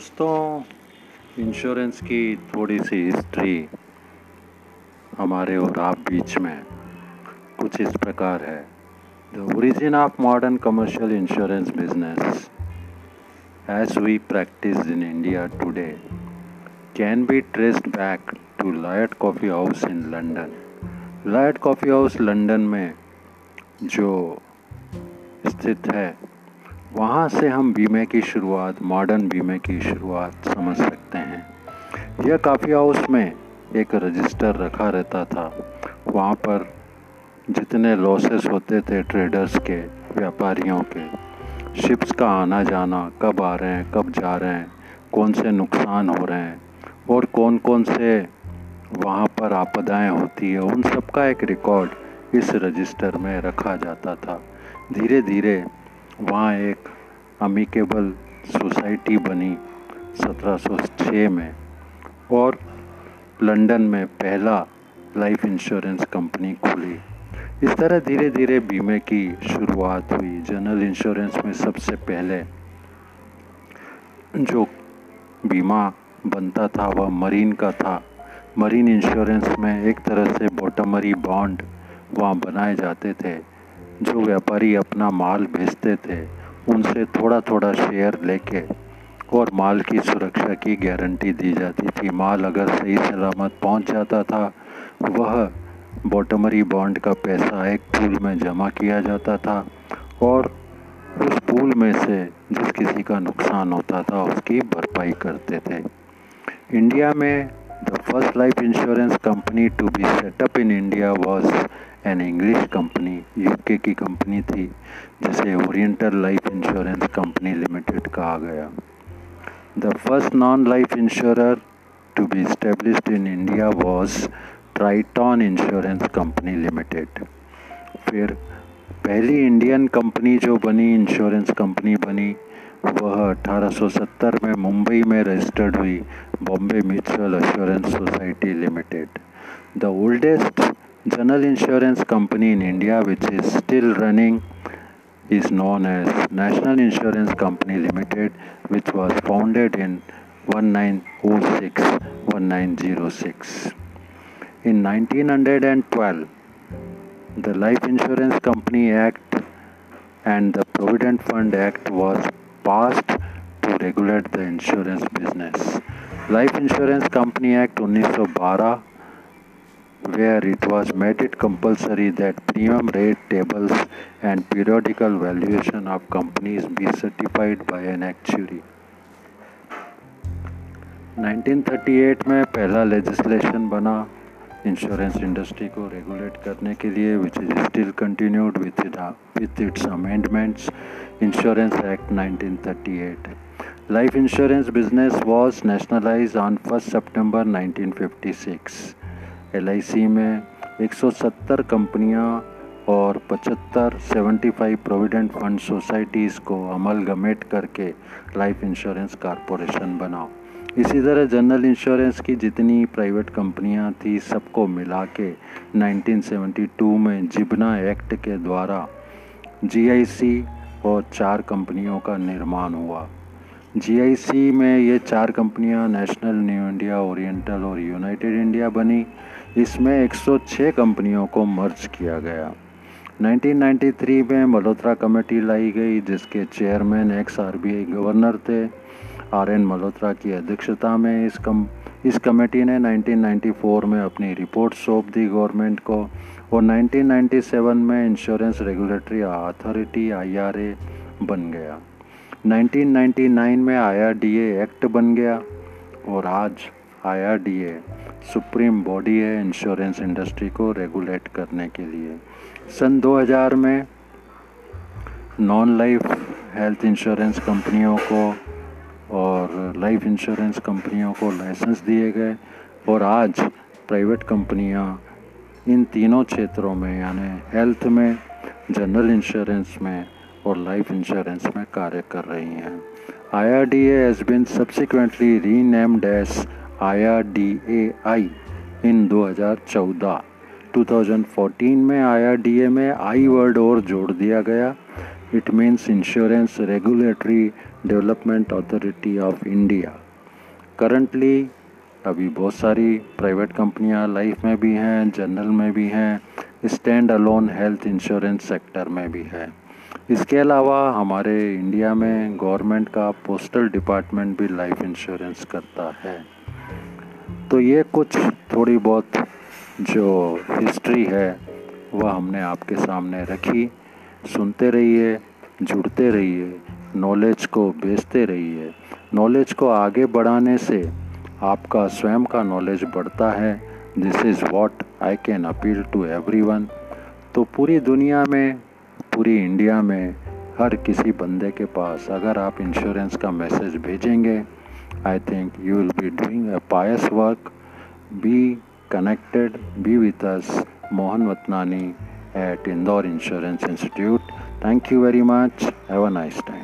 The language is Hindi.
दोस्तों इंश्योरेंस की थोड़ी सी हिस्ट्री हमारे और आप बीच में कुछ इस प्रकार है। The origin of modern commercial insurance business as we practice in India today can be traced back to Lloyd coffee house in London Lloyd coffee house London में जो स्थित है वहाँ से हम बीमे की शुरुआत मॉडर्न बीमे की शुरुआत समझ सकते हैं। यह काफ़ी हाउस में एक रजिस्टर रखा रहता था। वहाँ पर जितने लॉसेस होते थे ट्रेडर्स के, व्यापारियों के शिप्स का आना जाना कब आ रहे हैं, कब जा रहे हैं, कौन से नुकसान हो रहे हैं, और कौन कौन से वहाँ पर आपदाएँ होती है, उन सब का एक रिकॉर्ड इस रजिस्टर में रखा जाता था। धीरे धीरे वहाँ एक अमिकेबल सोसाइटी बनी 1706 में और लंदन में पहला लाइफ इंश्योरेंस कंपनी खुली। इस तरह धीरे धीरे बीमे की शुरुआत हुई। जनरल इंश्योरेंस में सबसे पहले जो बीमा बनता था वह मरीन का था। मरीन इंश्योरेंस में एक तरह से बॉटमरी बॉन्ड वहाँ बनाए जाते थे। जो व्यापारी अपना माल भेजते थे, उनसे थोड़ा थोड़ा शेयर लेके और माल की सुरक्षा की गारंटी दी जाती थी। माल अगर सही सलामत पहुँच जाता था, वह बॉटमरी बॉन्ड का पैसा एक पूल में जमा किया जाता था और उस पूल में से जिस किसी का नुकसान होता था, उसकी भरपाई करते थे। इंडिया में the first life insurance company to be set up in India was an English company UK की कंपनी थी, जिसे Oriental Life Insurance Company Limited कहा गया। The first non life insurer to be established in India was Triton Insurance Company Limited फिर पहली इंडियन कंपनी जो बनी इंश्योरेंस कंपनी बनी, वह 1870 में मुंबई में रजिस्टर्ड हुई, Bombay Mutual Assurance Society Limited the oldest general insurance company in India which is still running is known as National Insurance Company Limited which was founded in 1906 1906 in 1912 the Life Insurance Company Act and the Provident Fund Act was passed to regulate the insurance business. Life Insurance Company Act 1912 where it was made it compulsory that premium rate tables and periodical valuation of companies be certified by an actuary. 1938 में पहला लेजिस्लेशन बना इंश्योरेंस इंडस्ट्री को रेगुलेट करने के लिए which is still continued with with its amendments insurance act 1938 life insurance business was nationalised on 1 September 1956 LIC में 170 कंपनियाँ और 75 75 प्रोविडेंट फंड सोसाइटीज़ को अमलगमेट करके लाइफ इंश्योरेंस कॉरपोरेशन बनाओ। इसी तरह जनरल इंश्योरेंस की जितनी प्राइवेट कंपनियाँ थी, सबको मिला के 1972 में जिबना एक्ट के द्वारा जीआईसी और चार कंपनियों का निर्माण हुआ। जीआईसी में ये चार कंपनियाँ नेशनल, न्यू इंडिया, ओरिएंटल और यूनाइटेड इंडिया बनी। इसमें 106 कंपनियों को मर्ज किया गया। 1993 में मल्होत्रा कमेटी लाई गई, जिसके चेयरमैन एक्स आरबीआई गवर्नर थे। आर एन मल्होत्रा की अध्यक्षता में इस कम, इस कमेटी ने 1994 में अपनी रिपोर्ट सौंप दी गवर्नमेंट को, और 1997 में इंश्योरेंस रेगुलेटरी अथॉरिटी आईआरए बन गया। 1999 में आईआरडीए एक्ट बन गया, और आज आईआरडीए, सुप्रीम बॉडी है इंश्योरेंस इंडस्ट्री को रेगुलेट करने के लिए। सन 2000 में नॉन लाइफ हेल्थ इंश्योरेंस कंपनियों को और लाइफ इंश्योरेंस कंपनियों को लाइसेंस दिए गए और आज प्राइवेट कंपनियाँ इन तीनों क्षेत्रों में, यानी हेल्थ में जनरल इंश्योरेंस में और लाइफ इंश्योरेंस में कार्य कर रही हैं। I R D as been subsequently renamed as R D A I in 2014 2014 में आर डी ए में आई वर्ड और जोड़ दिया गया। It means Insurance Regulatory Development Authority of India Currently, अभी बहुत सारी प्राइवेट कंपनियाँ लाइफ में भी हैं जनरल में भी हैं stand alone health insurance sector में भी है। इसके अलावा हमारे इंडिया में गवर्नमेंट का पोस्टल डिपार्टमेंट भी लाइफ इंश्योरेंस करता है। तो ये कुछ थोड़ी बहुत जो हिस्ट्री है, वह हमने आपके सामने रखी। सुनते रहिए, जुड़ते रहिए नॉलेज को बेचते रहिए। नॉलेज को आगे बढ़ाने से आपका स्वयं का नॉलेज बढ़ता है। This is what I can appeal to everyone तो पूरी दुनिया में, पूरी इंडिया में, हर किसी बंदे के पास अगर आप इंश्योरेंस का मैसेज भेजेंगे I think you will be doing a pious work. Be connected, be with us, Mohan Vatnani at Indore Insurance Institute. Thank you very much. Have a nice time.